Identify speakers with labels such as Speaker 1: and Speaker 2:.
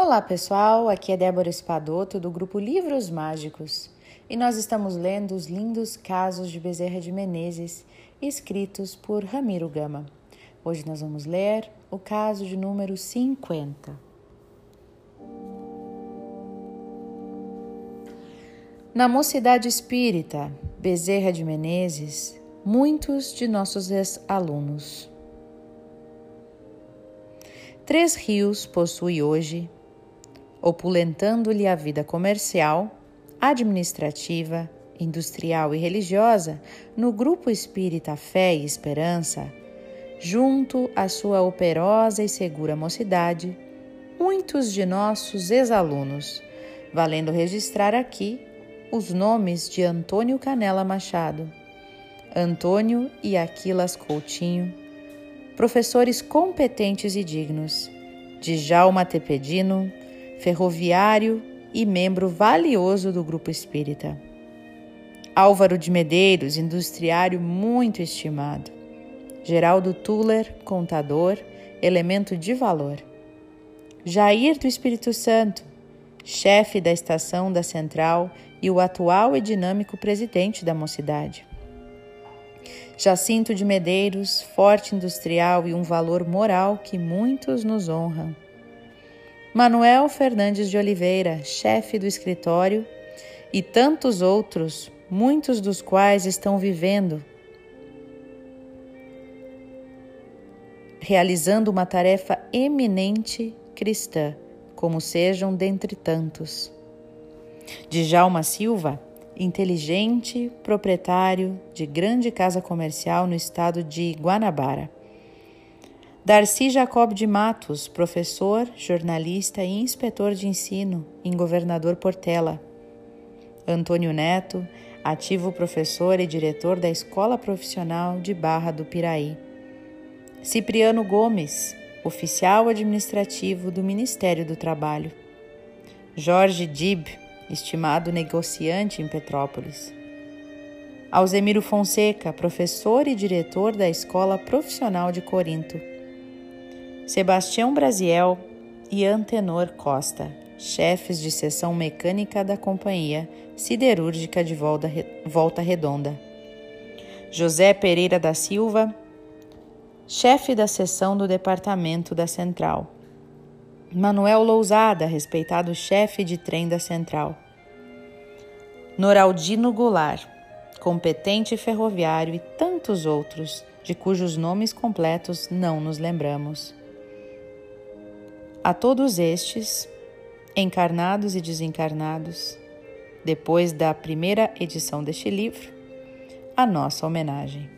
Speaker 1: Olá pessoal, aqui é Débora Espadoto do grupo Livros Mágicos e nós estamos lendo os lindos casos de Bezerra de Menezes escritos por Ramiro Gama. Hoje nós vamos ler o caso de número 50. Na mocidade espírita Bezerra de Menezes, muitos de nossos ex-alunos. Três Rios possui hoje opulentando-lhe a vida comercial, administrativa, industrial e religiosa no grupo espírita Fé e Esperança, junto à sua operosa e segura mocidade, muitos de nossos ex-alunos, valendo registrar aqui os nomes de Antônio Canela Machado, Antônio e Aquilas Coutinho, professores competentes e dignos, Djalma Tepedino, ferroviário e membro valioso do grupo espírita. Álvaro de Medeiros, industriário muito estimado. Geraldo Tuller, contador, elemento de valor. Jair do Espírito Santo, chefe da estação da Central e o atual e dinâmico presidente da mocidade. Jacinto de Medeiros, forte industrial e um valor moral que muitos nos honram. Manuel Fernandes de Oliveira, chefe do escritório, e tantos outros, muitos dos quais estão vivendo, realizando uma tarefa eminente cristã, como sejam dentre tantos. Djalma Silva, inteligente proprietário de grande casa comercial no estado de Guanabara Darcy Jacob de Matos, professor, jornalista e inspetor de ensino em Governador Portela. Antônio Neto, ativo professor e diretor da Escola Profissional de Barra do Piraí. Cipriano Gomes, oficial administrativo do Ministério do Trabalho. Jorge Dib, estimado negociante em Petrópolis. Alzemiro Fonseca, professor e diretor da Escola Profissional de Corinto. Sebastião Brasiel e Antenor Costa, chefes de seção mecânica da Companhia Siderúrgica de Volta Redonda. José Pereira da Silva, chefe da seção do Departamento da Central. Manuel Lousada, respeitado chefe de trem da Central. Noraldino Goulart, competente ferroviário e tantos outros, de cujos nomes completos não nos lembramos. A todos estes, encarnados e desencarnados, depois da primeira edição deste livro, a nossa homenagem.